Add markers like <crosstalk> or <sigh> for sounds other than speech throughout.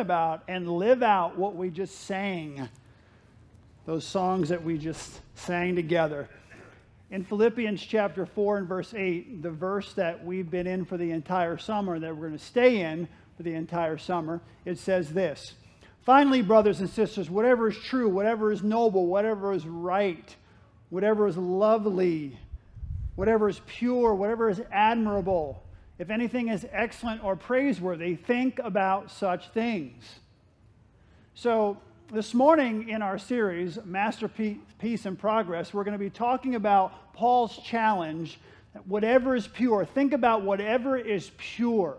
about and live out what we just sang, those songs that we just sang together. In Philippians chapter 4 and verse 8, the verse that we've been in for the entire summer, that we're going to stay in for the entire summer, it says this Finally, brothers and sisters, whatever is true, whatever is noble, whatever is right, whatever is lovely, whatever is pure, whatever is admirable, if anything is excellent or praiseworthy, think about such things. So, this morning in our series, Masterpiece in Progress, we're going to be talking about Paul's challenge whatever is pure. Think about whatever is pure.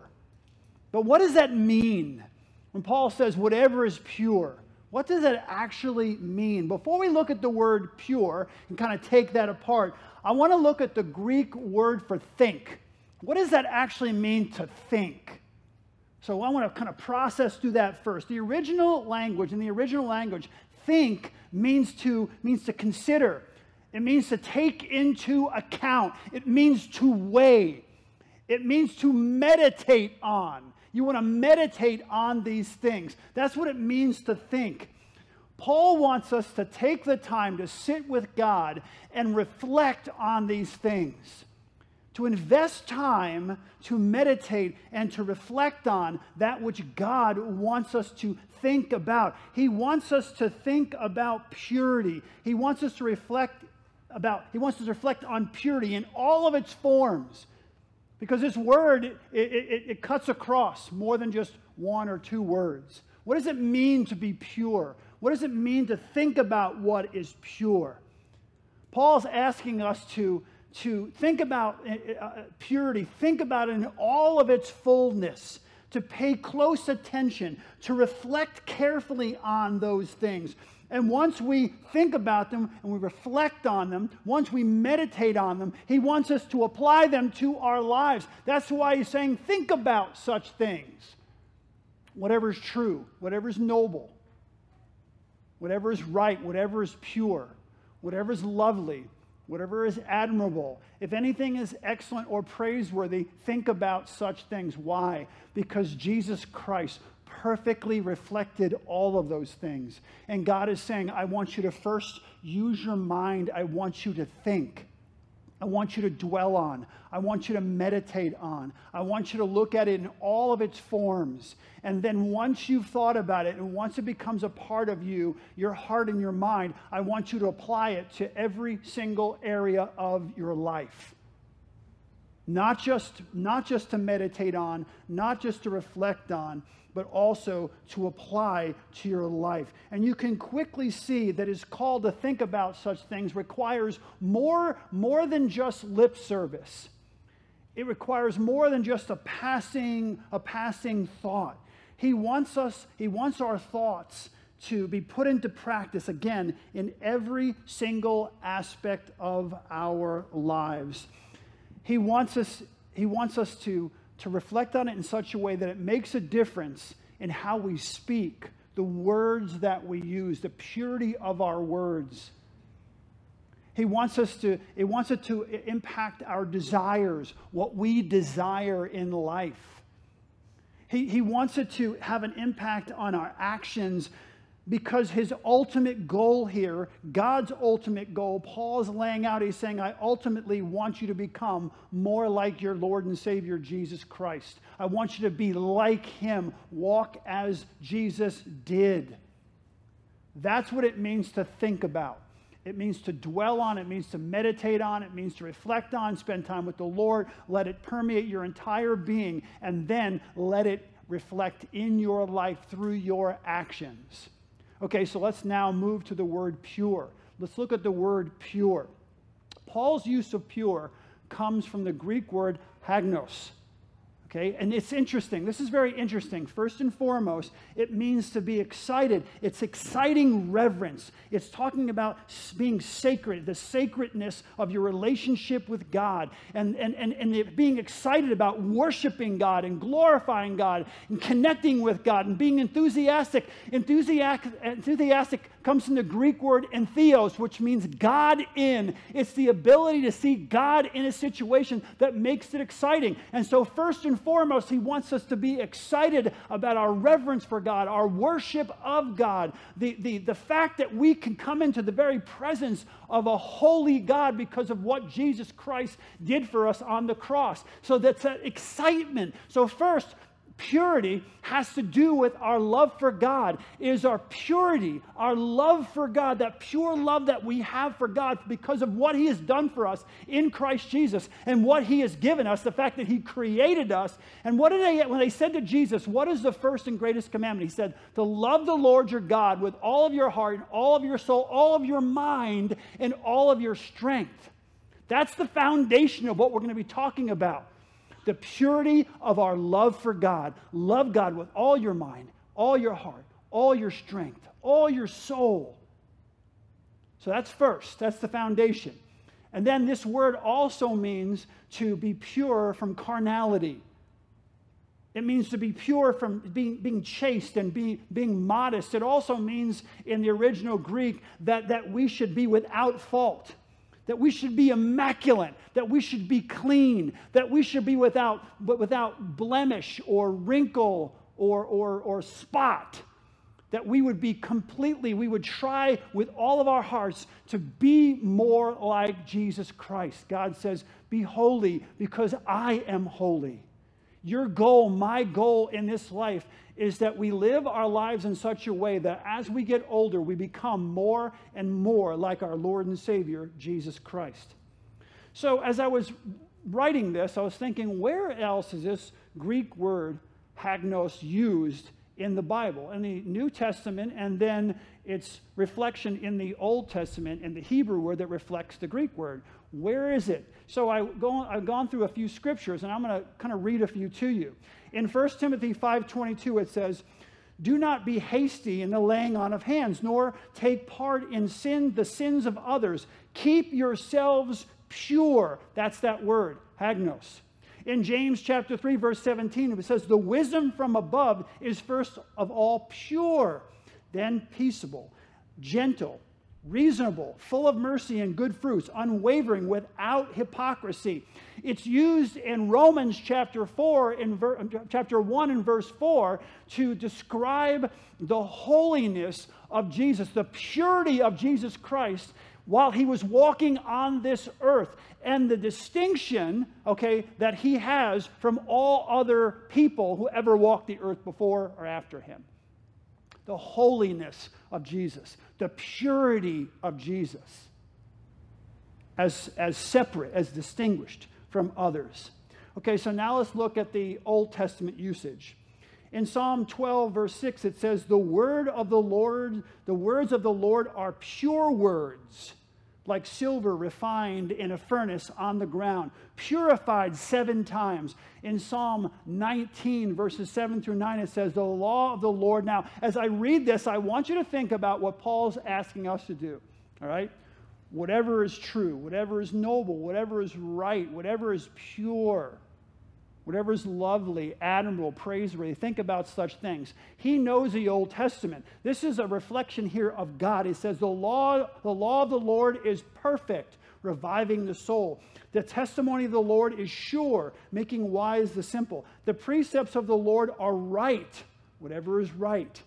But what does that mean? When Paul says whatever is pure, what does that actually mean? Before we look at the word pure and kind of take that apart, I want to look at the Greek word for think. What does that actually mean to think? So I want to kind of process through that first. The original language, in the original language, think means to means to consider. It means to take into account. It means to weigh. It means to meditate on. You want to meditate on these things. That's what it means to think. Paul wants us to take the time to sit with God and reflect on these things. To invest time to meditate and to reflect on that which God wants us to think about. He wants us to think about purity. He wants us to reflect about, he wants us to reflect on purity in all of its forms. Because this word, it, it, it, cuts across more than just one or two words. What does it mean to be pure? What does it mean to think about what is pure? Paul's asking us to, to think about uh, uh purity, think about it in all of its fullness, to pay close attention, to reflect carefully on those things, and once we think about them and we reflect on them, once we meditate on them, He wants us to apply them to our lives. That's why He's saying, think about such things. Whatever is true, whatever is noble, whatever is right, whatever is pure, whatever is lovely, whatever is admirable, if anything is excellent or praiseworthy, think about such things. Why? Because Jesus Christ perfectly reflected all of those things. And God is saying, I want you to first use your mind, I want you to think. I want you to dwell on. I want you to meditate on. I want you to look at it in all of its forms. And then once you've thought about it and once it becomes a part of you, your heart and your mind, I want you to apply it to every single area of your life. Not just, not just to meditate on, not just to reflect on, but also to apply to your life. And you can quickly see that his call to think about such things requires more, more than just lip service. It requires more than just a passing, a passing thought. He wants us, he wants our thoughts to be put into practice again in every single aspect of our lives. He wants us, he wants us to to reflect on it in such a way that it makes a difference in how we speak, the words that we use, the purity of our words. He wants us to, it wants it to impact our desires, what we desire in life. He, he wants it to have an impact on our actions because his ultimate goal here, God's ultimate goal, Paul's laying out, he's saying, I ultimately want you to become more like your Lord and Savior, Jesus Christ. I want you to be like him, walk as Jesus did. That's what it means to think about. It means to dwell on, it means to meditate on, it means to reflect on, spend time with the Lord, let it permeate your entire being, and then let it reflect in your life through your actions. Okay, so let's now move to the word pure. Let's look at the word pure. Paul's use of pure comes from the Greek word hagnos. Okay, and it's interesting. This is very interesting. First and foremost, it means to be excited. It's exciting reverence. It's talking about being sacred, the sacredness of your relationship with God, and, and, and, and being excited about worshiping God and glorifying God and connecting with God and being enthusiastic. Enthusiastic, enthusiastic comes from the Greek word entheos, which means God in. It's the ability to see God in a situation that makes it exciting. And so, first and foremost, he wants us to be excited about our reverence for God, our worship of God, the, the, the fact that we can come into the very presence of a holy God because of what Jesus Christ did for us on the cross. So that's that excitement. So, first, purity has to do with our love for God. It is our purity, our love for God, that pure love that we have for God because of what He has done for us in Christ Jesus and what He has given us, the fact that He created us. And what did they, when they said to Jesus, What is the first and greatest commandment? He said, To love the Lord your God with all of your heart, and all of your soul, all of your mind, and all of your strength. That's the foundation of what we're going to be talking about the purity of our love for God. Love God with all your mind, all your heart, all your strength, all your soul. So that's first, that's the foundation. And then this word also means to be pure from carnality. It means to be pure from being, being chaste and be, being modest. It also means in the original Greek that, that we should be without fault that we should be immaculate, that we should be clean, that we should be without, but without blemish or wrinkle or, or, or spot, that we would be completely, we would try with all of our hearts to be more like Jesus Christ. God says, Be holy because I am holy. Your goal, my goal in this life is that we live our lives in such a way that as we get older, we become more and more like our Lord and Savior, Jesus Christ. So, as I was writing this, I was thinking, where else is this Greek word hagnos used in the Bible? In the New Testament, and then its reflection in the Old Testament in the Hebrew word that reflects the Greek word. Where is it? So I go, I've gone through a few scriptures, and I'm going to kind of read a few to you. In 1 Timothy 5.22, it says, Do not be hasty in the laying on of hands, nor take part in sin, the sins of others. Keep yourselves pure. That's that word, hagnos. In James chapter 3, verse 17, it says, The wisdom from above is first of all pure, then peaceable, gentle reasonable, full of mercy and good fruits, unwavering, without hypocrisy. It's used in Romans chapter 4 in ver- um, chapter 1 and verse 4 to describe the holiness of Jesus, the purity of Jesus Christ while he was walking on this earth and the distinction, okay, that he has from all other people who ever walked the earth before or after him. The holiness of Jesus, the purity of Jesus as, as separate, as distinguished from others. Okay, so now let's look at the Old Testament usage. In Psalm 12, verse 6, it says, The word of the Lord, the words of the Lord are pure words like silver refined in a furnace on the ground, purified seven times. In Psalm 19, verses 7 through 9, it says, The law of the Lord. Now, as I read this, I want you to think about what Paul's asking us to do. All right? Whatever is true, whatever is noble, whatever is right, whatever is pure whatever is lovely, admirable, praiseworthy. Think about such things. He knows the Old Testament. This is a reflection here of God. He says, The law, the law of the Lord is perfect, reviving the soul. The testimony of the Lord is sure, making wise the simple. The precepts of the Lord are right, whatever is right,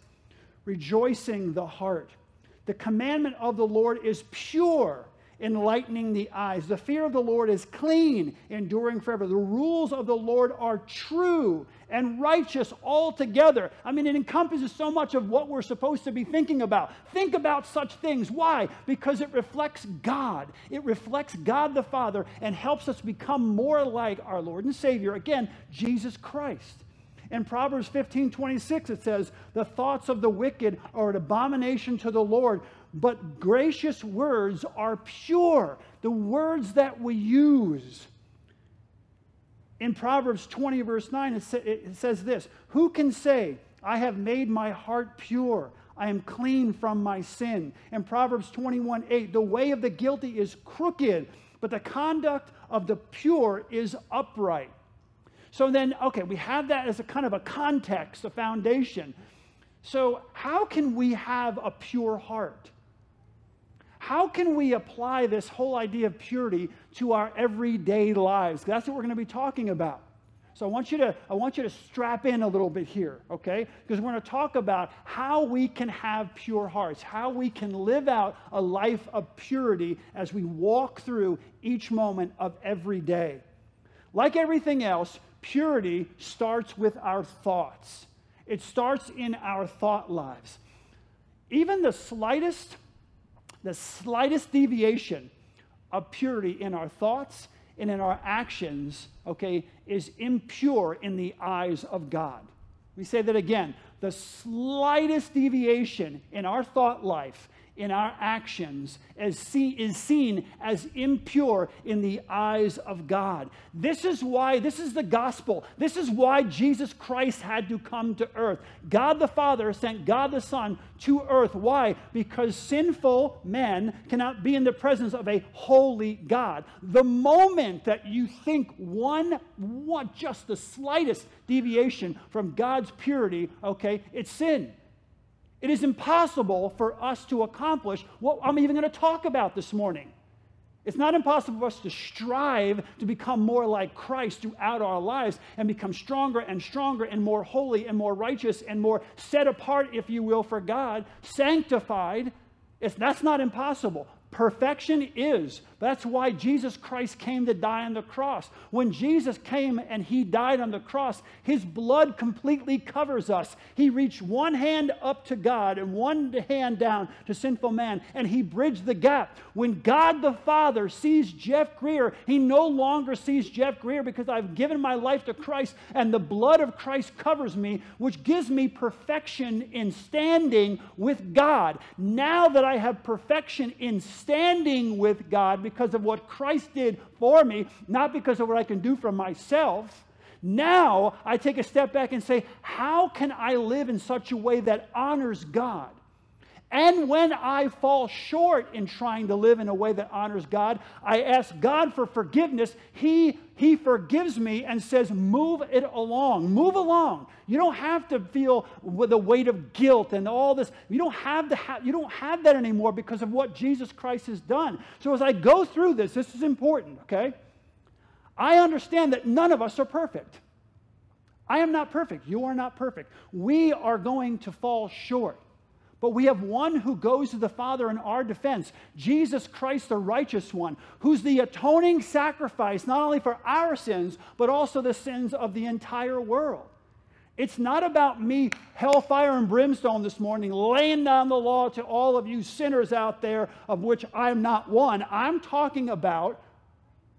rejoicing the heart. The commandment of the Lord is pure enlightening the eyes. The fear of the Lord is clean, enduring forever. The rules of the Lord are true and righteous altogether. I mean, it encompasses so much of what we're supposed to be thinking about. Think about such things. Why? Because it reflects God. It reflects God the Father and helps us become more like our Lord and Savior, again, Jesus Christ. In Proverbs 15 26, it says, The thoughts of the wicked are an abomination to the Lord, but gracious words are pure. The words that we use. In Proverbs 20, verse 9, it, sa- it says this Who can say, I have made my heart pure? I am clean from my sin. In Proverbs 21, 8, the way of the guilty is crooked, but the conduct of the pure is upright. So then, okay, we have that as a kind of a context, a foundation. So, how can we have a pure heart? How can we apply this whole idea of purity to our everyday lives? That's what we're going to be talking about. So I want you to, I want you to strap in a little bit here, okay? Because we're going to talk about how we can have pure hearts, how we can live out a life of purity as we walk through each moment of every day. Like everything else, purity starts with our thoughts. It starts in our thought lives. Even the slightest, the slightest deviation of purity in our thoughts and in our actions, okay, is impure in the eyes of God. We say that again. The slightest deviation in our thought life in our actions as see, is seen as impure in the eyes of God. This is why, this is the gospel. This is why Jesus Christ had to come to earth. God the Father sent God the Son to earth. Why? Because sinful men cannot be in the presence of a holy God. The moment that you think one, one just the slightest deviation from God's purity, okay, it's sin. It is impossible for us to accomplish what I'm even going to talk about this morning. It's not impossible for us to strive to become more like Christ throughout our lives and become stronger and stronger and more holy and more righteous and more set apart, if you will, for God, sanctified. It's, that's not impossible. Perfection is. That's why Jesus Christ came to die on the cross. When Jesus came and he died on the cross, his blood completely covers us. He reached one hand up to God and one hand down to sinful man, and he bridged the gap. When God the Father sees Jeff Greer, he no longer sees Jeff Greer because I've given my life to Christ and the blood of Christ covers me, which gives me perfection in standing with God. Now that I have perfection in standing with God because of what Christ did for me, not because of what I can do for myself. Now I take a step back and say, how can I live in such a way that honors God? And when I fall short in trying to live in a way that honors God, I ask God for forgiveness. He, he forgives me and says, Move it along. Move along. You don't have to feel the weight of guilt and all this. You don't have, the ha- you don't have that anymore because of what Jesus Christ has done. So as I go through this, this is important, okay? I understand that none of us are perfect. I am not perfect. You are not perfect. We are going to fall short. But we have one who goes to the Father in our defense, Jesus Christ, the righteous one, who's the atoning sacrifice, not only for our sins, but also the sins of the entire world. It's not about me, hellfire and brimstone this morning, laying down the law to all of you sinners out there, of which I'm not one. I'm talking about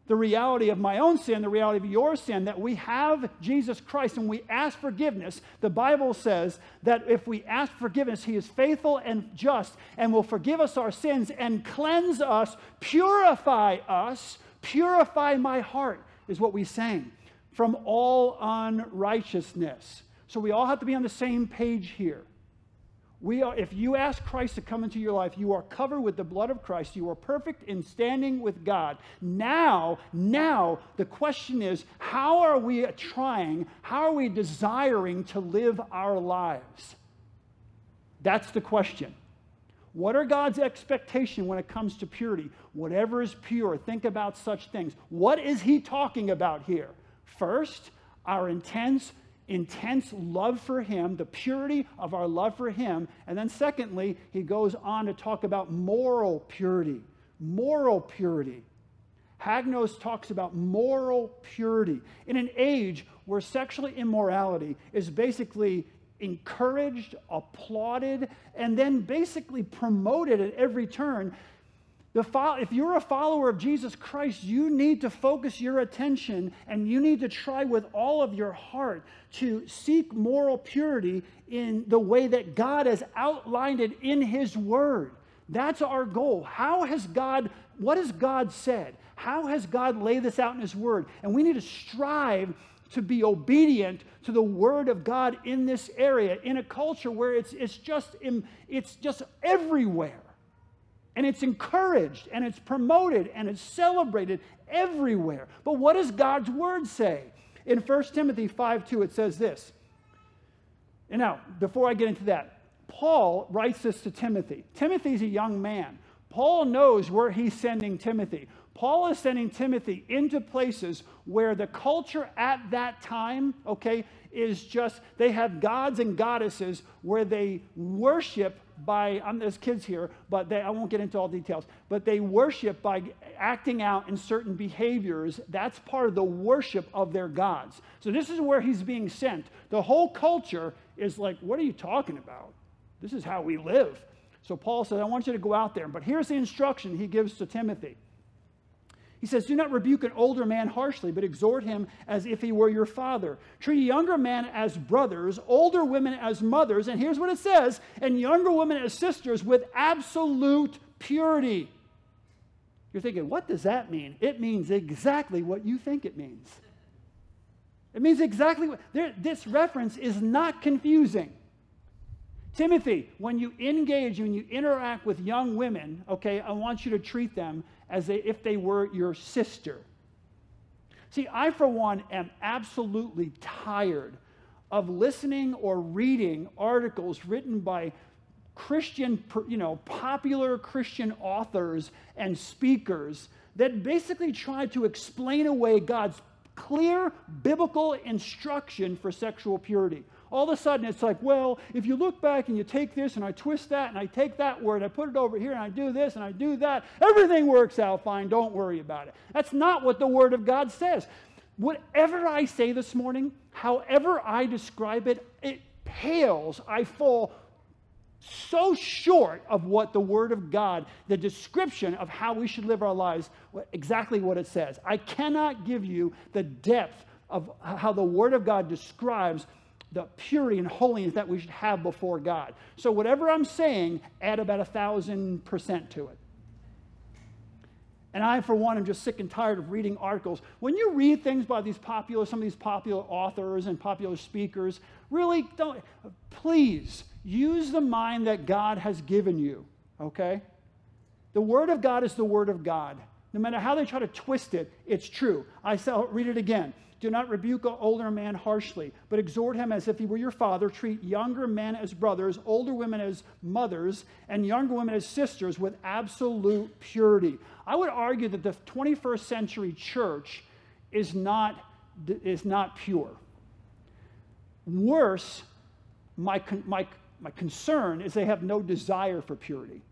the reality of my own sin, the reality of your sin, that we have Jesus Christ and we ask forgiveness, the Bible says that if we ask forgiveness, He is faithful and just and will forgive us our sins and cleanse us, purify us, purify my heart, is what we sang, from all unrighteousness. So we all have to be on the same page here. We are, if you ask Christ to come into your life, you are covered with the blood of Christ. You are perfect in standing with God. Now, now, the question is how are we trying, how are we desiring to live our lives? That's the question. What are God's expectation when it comes to purity? Whatever is pure, think about such things. What is he talking about here? First, our intense intense love for Him, the purity of our love for Him. And then, secondly, he goes on to talk about moral purity. Moral purity. Hagnos talks about moral purity. In an age where sexual immorality is basically encouraged, applauded, and then basically promoted at every turn, if you're a follower of Jesus Christ, you need to focus your attention and you need to try with all of your heart to seek moral purity in the way that God has outlined it in His Word. That's our goal. How has God, what has God said? How has God laid this out in His Word? And we need to strive to be obedient to the Word of God in this area, in a culture where it's, it's, just, it's just everywhere. And it's encouraged and it's promoted and it's celebrated everywhere. But what does God's word say? In 1 Timothy 5 2, it says this. And now, before I get into that, Paul writes this to Timothy. Timothy's a young man. Paul knows where he's sending Timothy. Paul is sending Timothy into places where the culture at that time, okay, is just they have gods and goddesses where they worship by I'm there's kids here, but they, I won't get into all details. But they worship by acting out in certain behaviors. That's part of the worship of their gods. So this is where he's being sent. The whole culture is like, what are you talking about? This is how we live. So Paul says, I want you to go out there. But here's the instruction he gives to Timothy. He says, Do not rebuke an older man harshly, but exhort him as if he were your father. Treat younger men as brothers, older women as mothers, and here's what it says, and younger women as sisters with absolute purity. You're thinking, what does that mean? It means exactly what you think it means. It means exactly what there, this reference is not confusing. Timothy, when you engage, when you interact with young women, okay, I want you to treat them as they, if they were your sister. See, I, for one, am absolutely tired of listening or reading articles written by Christian, you know, popular Christian authors and speakers that basically try to explain away God's clear biblical instruction for sexual purity. All of a sudden, it's like, well, if you look back and you take this and I twist that and I take that word, I put it over here and I do this and I do that, everything works out fine. Don't worry about it. That's not what the Word of God says. Whatever I say this morning, however I describe it, it pales. I fall so short of what the Word of God, the description of how we should live our lives, exactly what it says. I cannot give you the depth of how the Word of God describes the purity and holiness that we should have before God. So, whatever I'm saying, add about a thousand percent to it. And I, for one, am just sick and tired of reading articles. When you read things by these popular, some of these popular authors and popular speakers, really don't, please use the mind that God has given you, okay? The Word of God is the Word of God. No matter how they try to twist it, it's true. I shall read it again. Do not rebuke an older man harshly, but exhort him as if he were your father. Treat younger men as brothers, older women as mothers, and younger women as sisters with absolute purity. I would argue that the 21st century church is not, is not pure. Worse, my, my, my concern is they have no desire for purity.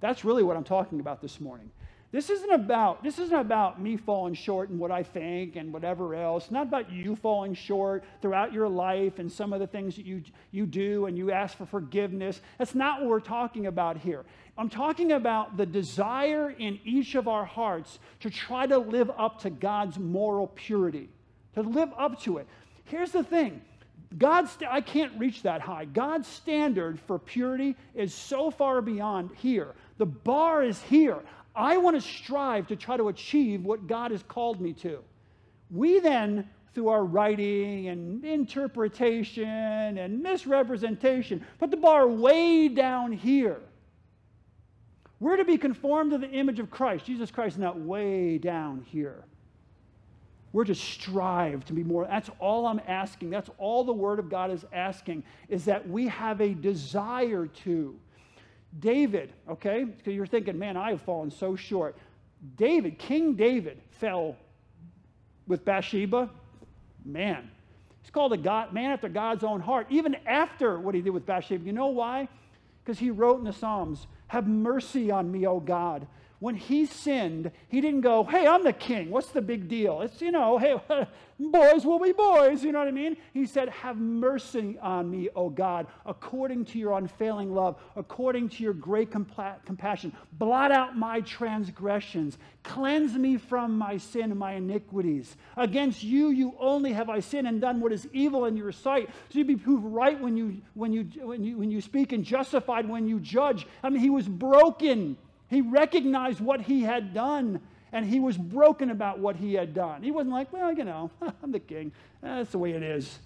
That's really what I'm talking about this morning. This isn't about this isn't about me falling short and what I think and whatever else. Not about you falling short throughout your life and some of the things that you you do and you ask for forgiveness. That's not what we're talking about here. I'm talking about the desire in each of our hearts to try to live up to God's moral purity, to live up to it. Here's the thing. God's, I can't reach that high. God's standard for purity is so far beyond here. The bar is here. I want to strive to try to achieve what God has called me to. We then, through our writing and interpretation and misrepresentation, put the bar way down here. We're to be conformed to the image of Christ. Jesus Christ is not way down here. We're to strive to be more. That's all I'm asking. That's all the Word of God is asking, is that we have a desire to. David, okay? Because you're thinking, man, I have fallen so short. David, King David, fell with Bathsheba. Man, he's called a God, man after God's own heart, even after what he did with Bathsheba. You know why? Because he wrote in the Psalms, Have mercy on me, O God, when he sinned, he didn't go, Hey, I'm the king. What's the big deal? It's, you know, hey, <laughs> boys will be boys. You know what I mean? He said, Have mercy on me, O God, according to your unfailing love, according to your great compa- compassion. Blot out my transgressions. Cleanse me from my sin and my iniquities. Against you, you only have I sinned and done what is evil in your sight. So you be proved right when you, when, you, when, you, when you speak and justified when you judge. I mean, he was broken he recognized what he had done and he was broken about what he had done. He wasn't like, well, you know, <laughs> I'm the king. That's the way it is.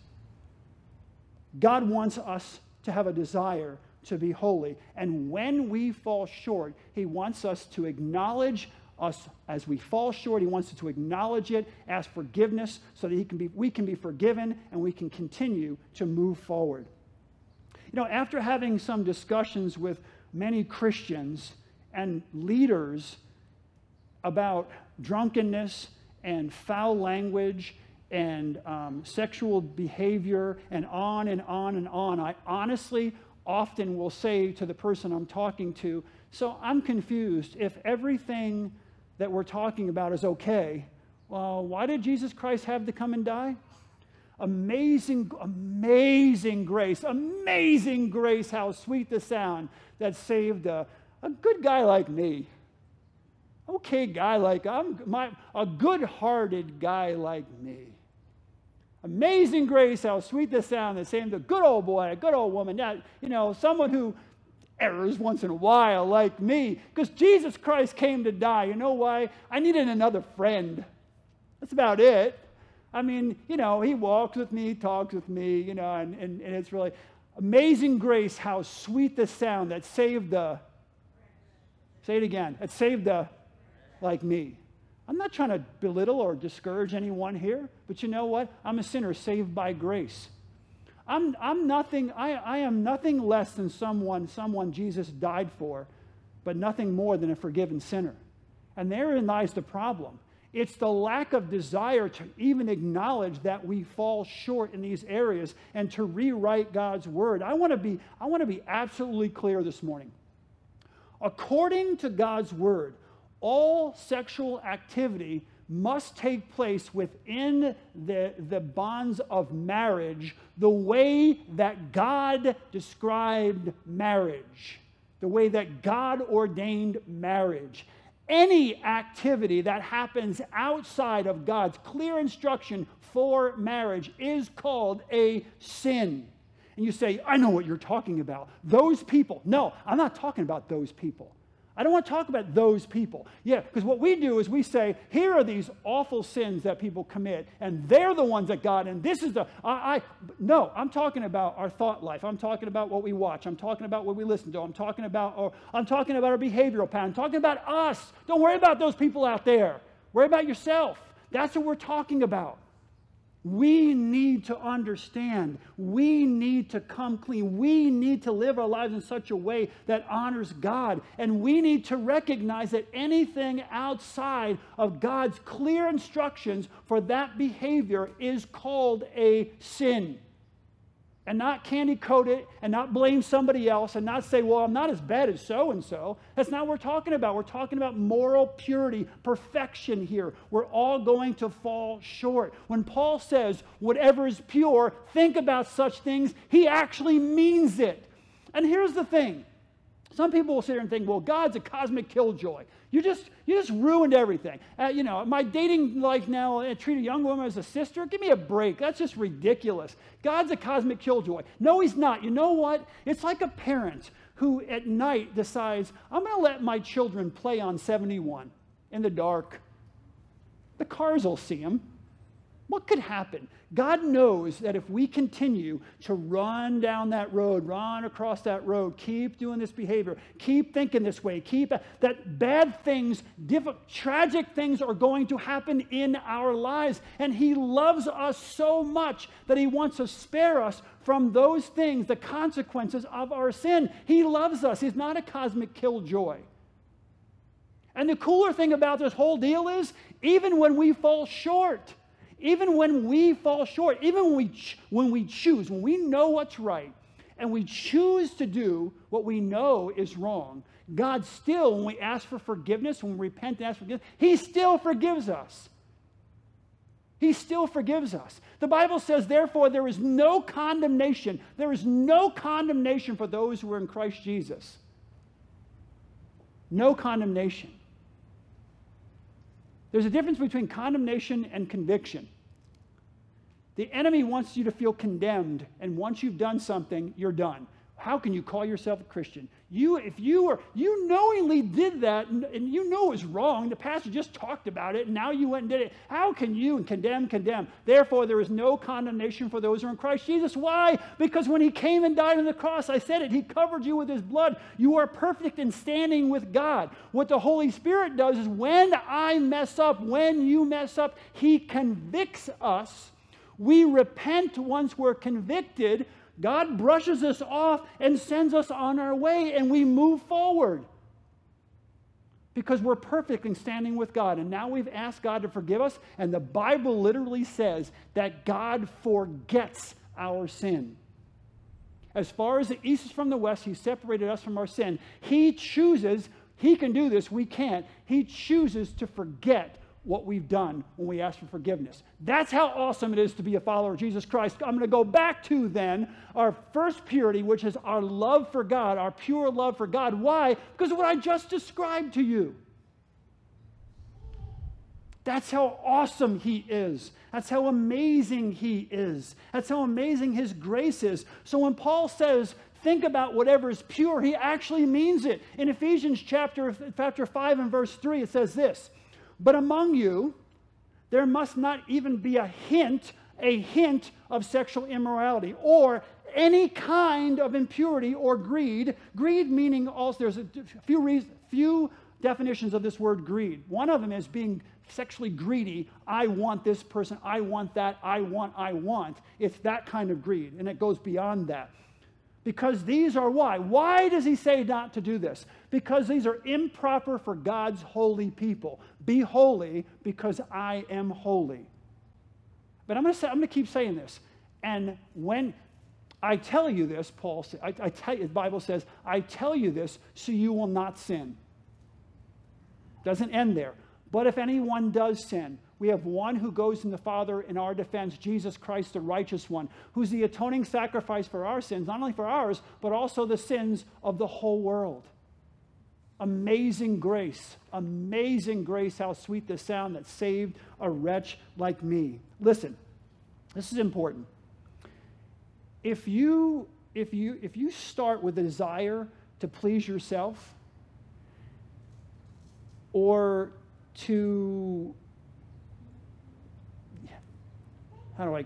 God wants us to have a desire to be holy. And when we fall short, he wants us to acknowledge us as we fall short. He wants us to acknowledge it, ask forgiveness so that he can be, we can be forgiven and we can continue to move forward. You know, after having some discussions with many Christians, and leaders about drunkenness and foul language and um, sexual behavior and on and on and on. I honestly often will say to the person I'm talking to, So I'm confused. If everything that we're talking about is okay, well, why did Jesus Christ have to come and die? Amazing, amazing grace, amazing grace, how sweet the sound that saved a, a good guy like me. Okay, guy like I'm my a good-hearted guy like me. Amazing grace, how sweet the sound that saved a good old boy, a good old woman, not, you know, someone who errors once in a while like me. Because Jesus Christ came to die. You know why? I needed another friend. That's about it. I mean, you know, he walks with me, talks with me, you know, and, and, and it's really amazing grace, how sweet the sound that saved the, say it again, It saved the, like me. I'm not trying to belittle or discourage anyone here, but you know what? I'm a sinner saved by grace. I'm, I'm nothing, I, I am nothing less than someone, someone Jesus died for, but nothing more than a forgiven sinner. And therein lies the problem. It's the lack of desire to even acknowledge that we fall short in these areas and to rewrite God's word. I want to be, I want to be absolutely clear this morning. According to God's word, all sexual activity must take place within the, the bonds of marriage the way that God described marriage, the way that God ordained marriage any activity that happens outside of God's clear instruction for marriage is called a sin. And you say, I know what you're talking about. Those people. No, I'm not talking about those people. I don't want to talk about those people. Yeah, because what we do is we say, here are these awful sins that people commit, and they're the ones that God, and this is the, I, I, no, I'm talking about our thought life. I'm talking about what we watch. I'm talking about what we listen to. I'm talking about, or I'm talking about our behavioral pattern. I'm talking about us. Don't worry about those people out there. Worry about yourself. That's what we're talking about. We need to understand. We need to come clean. We need to live our lives in such a way that honors God. And we need to recognize that anything outside of God's clear instructions for that behavior is called a sin and not candy coat it and not blame somebody else and not say, well, I'm not as bad as so and so. That's not what we're talking about. We're talking about moral purity, perfection here. We're all going to fall short. When Paul says, whatever is pure, think about such things, he actually means it. And here's the thing some people will sit here and think, well, God's a cosmic killjoy. You just, you just ruined everything. Uh, you know, my dating life now, I treat a young woman as a sister. Give me a break. That's just ridiculous. God's a cosmic killjoy. No, he's not. You know what? It's like a parent who at night decides, I'm going to let my children play on 71 in the dark. The cars will see them. What could happen? God knows that if we continue to run down that road, run across that road, keep doing this behavior, keep thinking this way, keep that bad things, diff- tragic things are going to happen in our lives. And He loves us so much that He wants to spare us from those things, the consequences of our sin. He loves us. He's not a cosmic killjoy. And the cooler thing about this whole deal is, even when we fall short, even when we fall short, even when we, ch- when we choose, when we know what's right, and we choose to do what we know is wrong, God still, when we ask for forgiveness, when we repent and ask for forgiveness, He still forgives us. He still forgives us. The Bible says, therefore, there is no condemnation. There is no condemnation for those who are in Christ Jesus. No condemnation. There's a difference between condemnation and conviction. The enemy wants you to feel condemned, and once you've done something, you're done. How can you call yourself a Christian? You, if you were, you knowingly did that, and, and you know it was wrong. The pastor just talked about it, and now you went and did it. How can you condemn, condemn? Therefore, there is no condemnation for those who are in Christ Jesus. Why? Because when He came and died on the cross, I said it. He covered you with His blood. You are perfect in standing with God. What the Holy Spirit does is, when I mess up, when you mess up, He convicts us we repent once we're convicted. God brushes us off and sends us on our way, and we move forward. because we're perfect in standing with God. And now we've asked God to forgive us. And the Bible literally says that God forgets our sin. As far as the east is from the west, He separated us from our sin. He chooses, He can do this, we can't. He chooses to forget what we've done when we ask for forgiveness. That's how awesome it is to be a follower of Jesus Christ. I'm going to go back to then our first purity, which is our love for God, our pure love for God. Why? Because of what I just described to you. That's how awesome He is. That's how amazing He is. That's how amazing His grace is. So when Paul says, think about whatever is pure, he actually means it. In Ephesians chapter, chapter 5 and verse 3, it says this but among you, there must not even be a hint, a hint of sexual immorality or any kind of impurity or greed. Greed meaning also, there's a few, few definitions of this word greed. One of them is being sexually greedy. I want this person, I want that, I want, I want. It's that kind of greed, and it goes beyond that. Because these are why. Why does he say not to do this? Because these are improper for God's holy people. Be holy because I am holy. But I'm going to say, I'm going to keep saying this. And when I tell you this, Paul says, I, I tell you, the Bible says, I tell you this so you will not sin. Doesn't end there. But if anyone does sin, we have one who goes in the Father in our defense, Jesus Christ, the righteous one, who's the atoning sacrifice for our sins, not only for ours, but also the sins of the whole world. Amazing grace, amazing grace, how sweet the sound that saved a wretch like me. Listen, this is important. If you, if you, if you start with a desire to please yourself or to how do I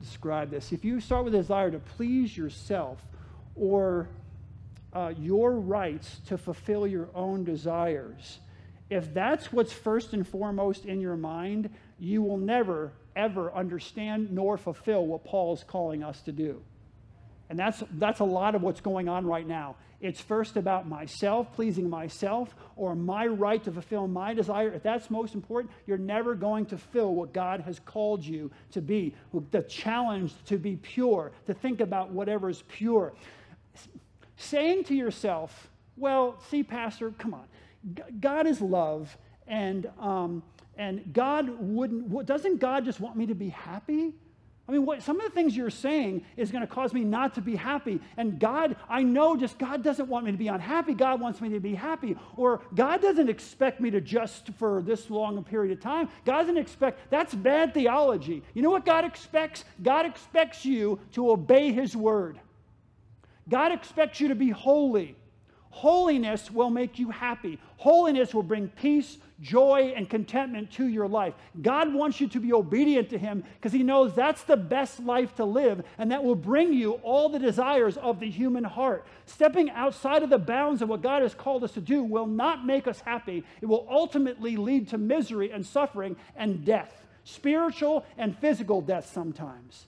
describe this? If you start with a desire to please yourself or uh, your rights to fulfill your own desires, if that's what's first and foremost in your mind, you will never, ever understand nor fulfill what Paul is calling us to do. And that's, that's a lot of what's going on right now. It's first about myself, pleasing myself, or my right to fulfill my desire. If that's most important, you're never going to fill what God has called you to be. The challenge to be pure, to think about whatever is pure. Saying to yourself, well, see, Pastor, come on. God is love, and, um, and God wouldn't, doesn't God just want me to be happy? I mean, what, some of the things you're saying is going to cause me not to be happy. And God, I know just God doesn't want me to be unhappy. God wants me to be happy. Or God doesn't expect me to just for this long a period of time. God doesn't expect, that's bad theology. You know what God expects? God expects you to obey His word. God expects you to be holy. Holiness will make you happy. Holiness will bring peace, joy and contentment to your life. God wants you to be obedient to Him because He knows that's the best life to live and that will bring you all the desires of the human heart. Stepping outside of the bounds of what God has called us to do will not make us happy. It will ultimately lead to misery and suffering and death, spiritual and physical death sometimes.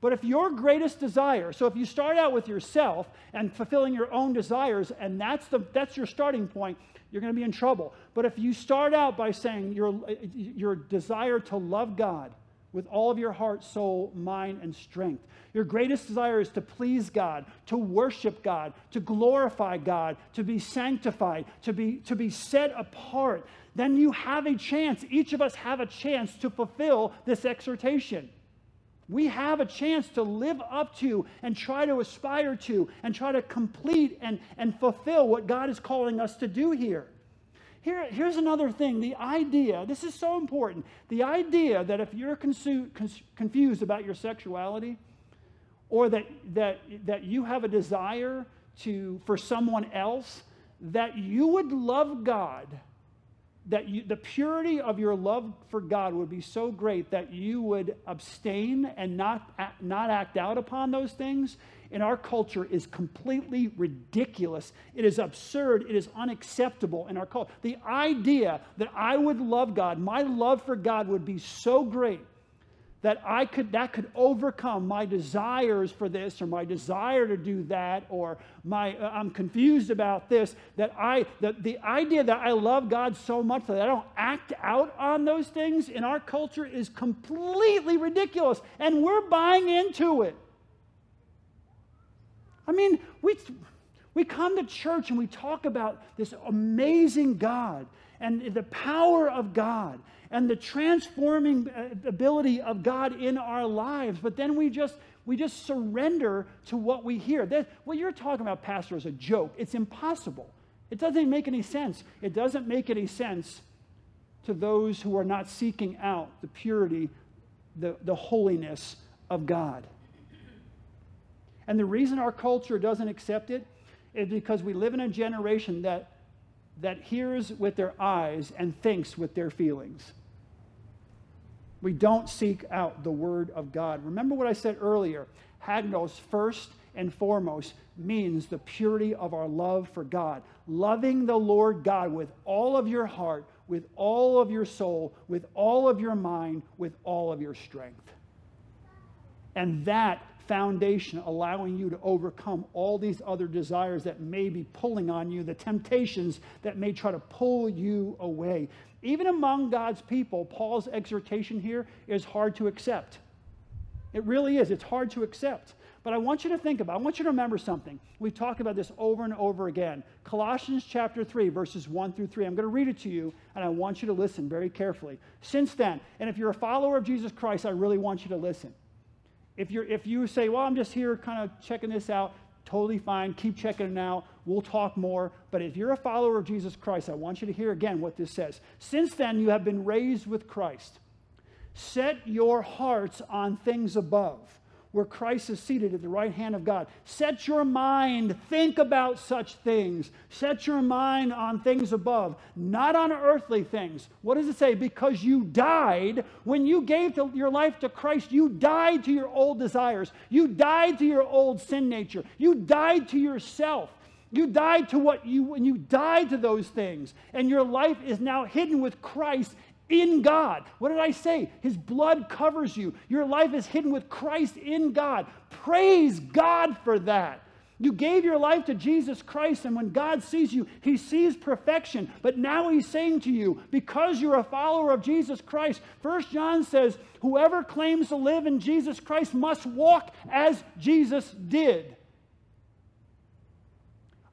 But if your greatest desire, so if you start out with yourself and fulfilling your own desires, and that's, the, that's your starting point, you're going to be in trouble. But if you start out by saying your, your desire to love God with all of your heart, soul, mind, and strength, your greatest desire is to please God, to worship God, to glorify God, to be sanctified, to be, to be set apart, then you have a chance. Each of us have a chance to fulfill this exhortation. We have a chance to live up to and try to aspire to and try to complete and, and fulfill what God is calling us to do here. Here, here's another thing the idea, this is so important. The idea that if you're consu- confused about your sexuality or that, that, that you have a desire to, for someone else, that you would love God that you, the purity of your love for God would be so great that you would abstain and not, not act out upon those things in our culture is completely ridiculous. It is absurd. It is unacceptable in our culture. The idea that I would love God, my love for God would be so great that I could that could overcome my desires for this or my desire to do that or my uh, I'm confused about this that I that the idea that I love God so much that I don't act out on those things in our culture is completely ridiculous and we're buying into it. I mean, we we come to church and we talk about this amazing God and the power of God and the transforming uh, ability of God in our lives. But then we just we just surrender to what we hear. That, what you're talking about, Pastor, is a joke. It's impossible. It doesn't make any sense. It doesn't make any sense to those who are not seeking out the purity, the, the holiness of God. And the reason our culture doesn't accept it is because we live in a generation that, that hears with their eyes and thinks with their feelings. We don't seek out the Word of God. Remember what I said earlier Hagnos, first and foremost, means the purity of our love for God. Loving the Lord God with all of your heart, with all of your soul, with all of your mind, with all of your strength. And that foundation allowing you to overcome all these other desires that may be pulling on you, the temptations that may try to pull you away. Even among God's people, Paul's exhortation here is hard to accept. It really is. It's hard to accept. But I want you to think about, I want you to remember something. We've talked about this over and over again. Colossians chapter 3, verses 1 through 3. I'm going to read it to you, and I want you to listen very carefully. Since then, and if you're a follower of Jesus Christ, I really want you to listen. If, you're, if you say, well, I'm just here kind of checking this out, totally fine. Keep checking it out. We'll talk more. But if you're a follower of Jesus Christ, I want you to hear again what this says. Since then, you have been raised with Christ. Set your hearts on things above where Christ is seated at the right hand of God. Set your mind, think about such things. Set your mind on things above, not on earthly things. What does it say? Because you died, when you gave your life to Christ, you died to your old desires. You died to your old sin nature. You died to yourself. You died to what you, when you died to those things, and your life is now hidden with Christ in God. What did I say? His blood covers you. Your life is hidden with Christ in God. Praise God for that. You gave your life to Jesus Christ, and when God sees you, He sees perfection. But now He's saying to you, because you're a follower of Jesus Christ, First John says, whoever claims to live in Jesus Christ must walk as Jesus did.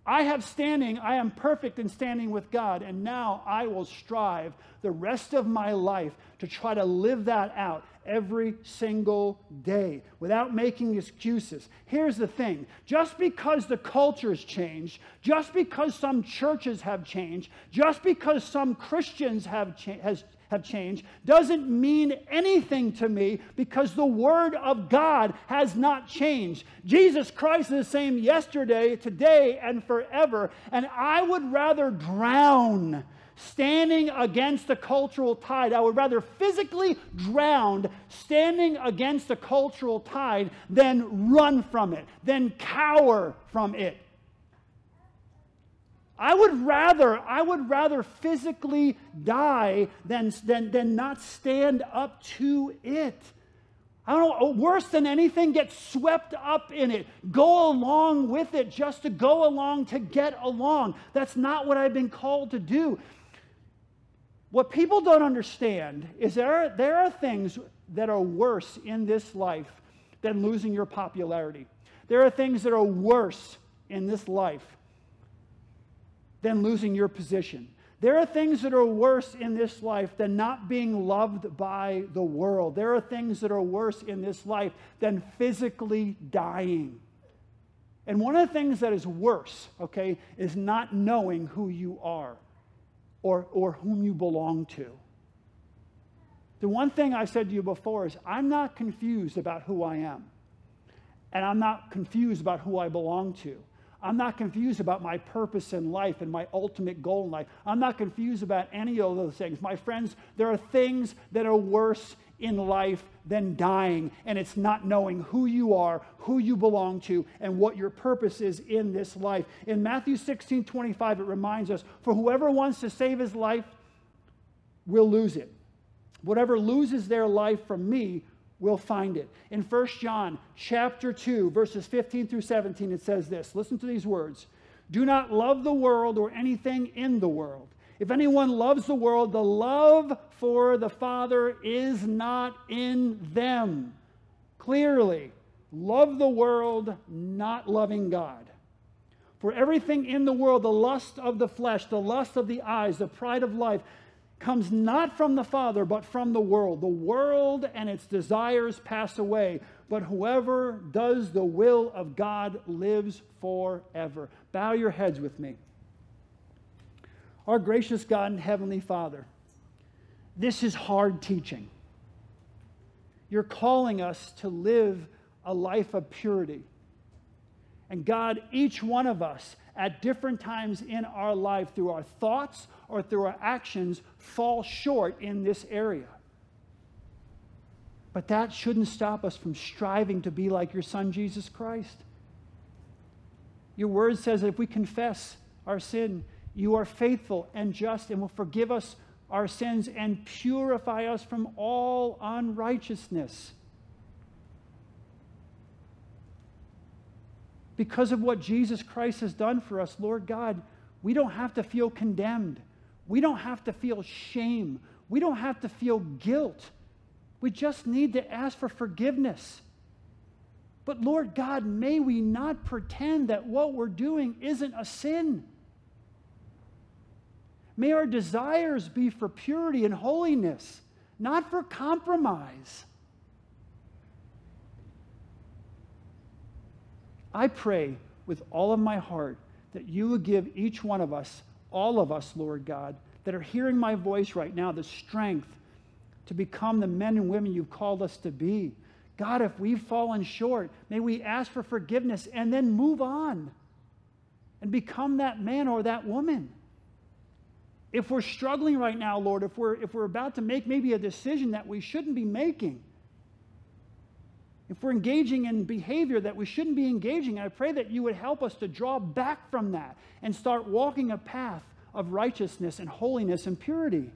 I have standing, I am perfect in standing with God, and now I will strive the rest of my life to try to live that out every single day without making excuses. Here's the thing just because the culture's changed, just because some churches have changed, just because some Christians have, cha- has, have changed doesn't mean anything to me because the Word of God has not changed. Jesus Christ is the same yesterday, today, and forever. And I would rather drown standing against the cultural tide. I would rather physically drown standing against the cultural tide than run from it, than cower from it. I would rather, I would rather physically die than, than, than not stand up to it. I don't know, worse than anything, get swept up in it. Go along with it just to go along to get along. That's not what I've been called to do. What people don't understand is there are, there are things that are worse in this life than losing your popularity. There are things that are worse in this life than losing your position. There are things that are worse in this life than not being loved by the world. There are things that are worse in this life than physically dying. And one of the things that is worse, okay, is not knowing who you are or, or whom you belong to. The one thing I've said to you before is I'm not confused about who I am, and I'm not confused about who I belong to. I'm not confused about my purpose in life and my ultimate goal in life. I'm not confused about any of those things. My friends, there are things that are worse in life than dying, and it's not knowing who you are, who you belong to, and what your purpose is in this life. In Matthew 16 25, it reminds us for whoever wants to save his life will lose it. Whatever loses their life from me we'll find it. In 1 John chapter 2, verses 15 through 17, it says this. Listen to these words. Do not love the world or anything in the world. If anyone loves the world, the love for the Father is not in them. Clearly, love the world, not loving God. For everything in the world, the lust of the flesh, the lust of the eyes, the pride of life, comes not from the Father, but from the world. The world and its desires pass away, but whoever does the will of God lives forever. Bow your heads with me. Our gracious God and Heavenly Father, this is hard teaching. You're calling us to live a life of purity. And God, each one of us at different times in our life, through our thoughts or through our actions, fall short in this area. But that shouldn't stop us from striving to be like your Son, Jesus Christ. Your word says that if we confess our sin, you are faithful and just and will forgive us our sins and purify us from all unrighteousness. Because of what Jesus Christ has done for us, Lord God, we don't have to feel condemned. We don't have to feel shame. We don't have to feel guilt. We just need to ask for forgiveness. But Lord God, may we not pretend that what we're doing isn't a sin. May our desires be for purity and holiness, not for compromise. I pray with all of my heart that you will give each one of us, all of us, Lord God, that are hearing my voice right now, the strength to become the men and women you've called us to be. God, if we've fallen short, may we ask for forgiveness and then move on and become that man or that woman. If we're struggling right now, Lord, if we're, if we're about to make maybe a decision that we shouldn't be making, if we're engaging in behavior that we shouldn't be engaging, I pray that you would help us to draw back from that and start walking a path of righteousness and holiness and purity.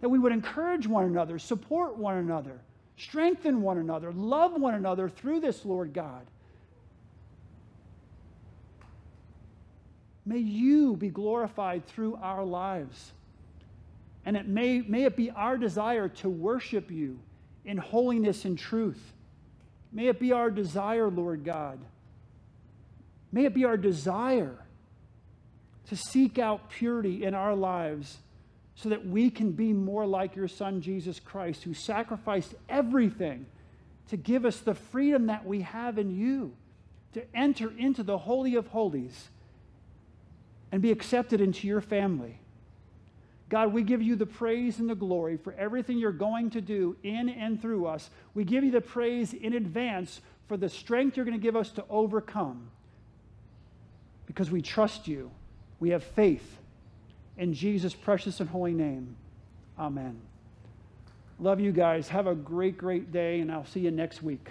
That we would encourage one another, support one another, strengthen one another, love one another through this, Lord God. May you be glorified through our lives. And it may, may it be our desire to worship you in holiness and truth. May it be our desire, Lord God. May it be our desire to seek out purity in our lives so that we can be more like your Son, Jesus Christ, who sacrificed everything to give us the freedom that we have in you to enter into the Holy of Holies and be accepted into your family. God, we give you the praise and the glory for everything you're going to do in and through us. We give you the praise in advance for the strength you're going to give us to overcome because we trust you. We have faith in Jesus' precious and holy name. Amen. Love you guys. Have a great, great day, and I'll see you next week.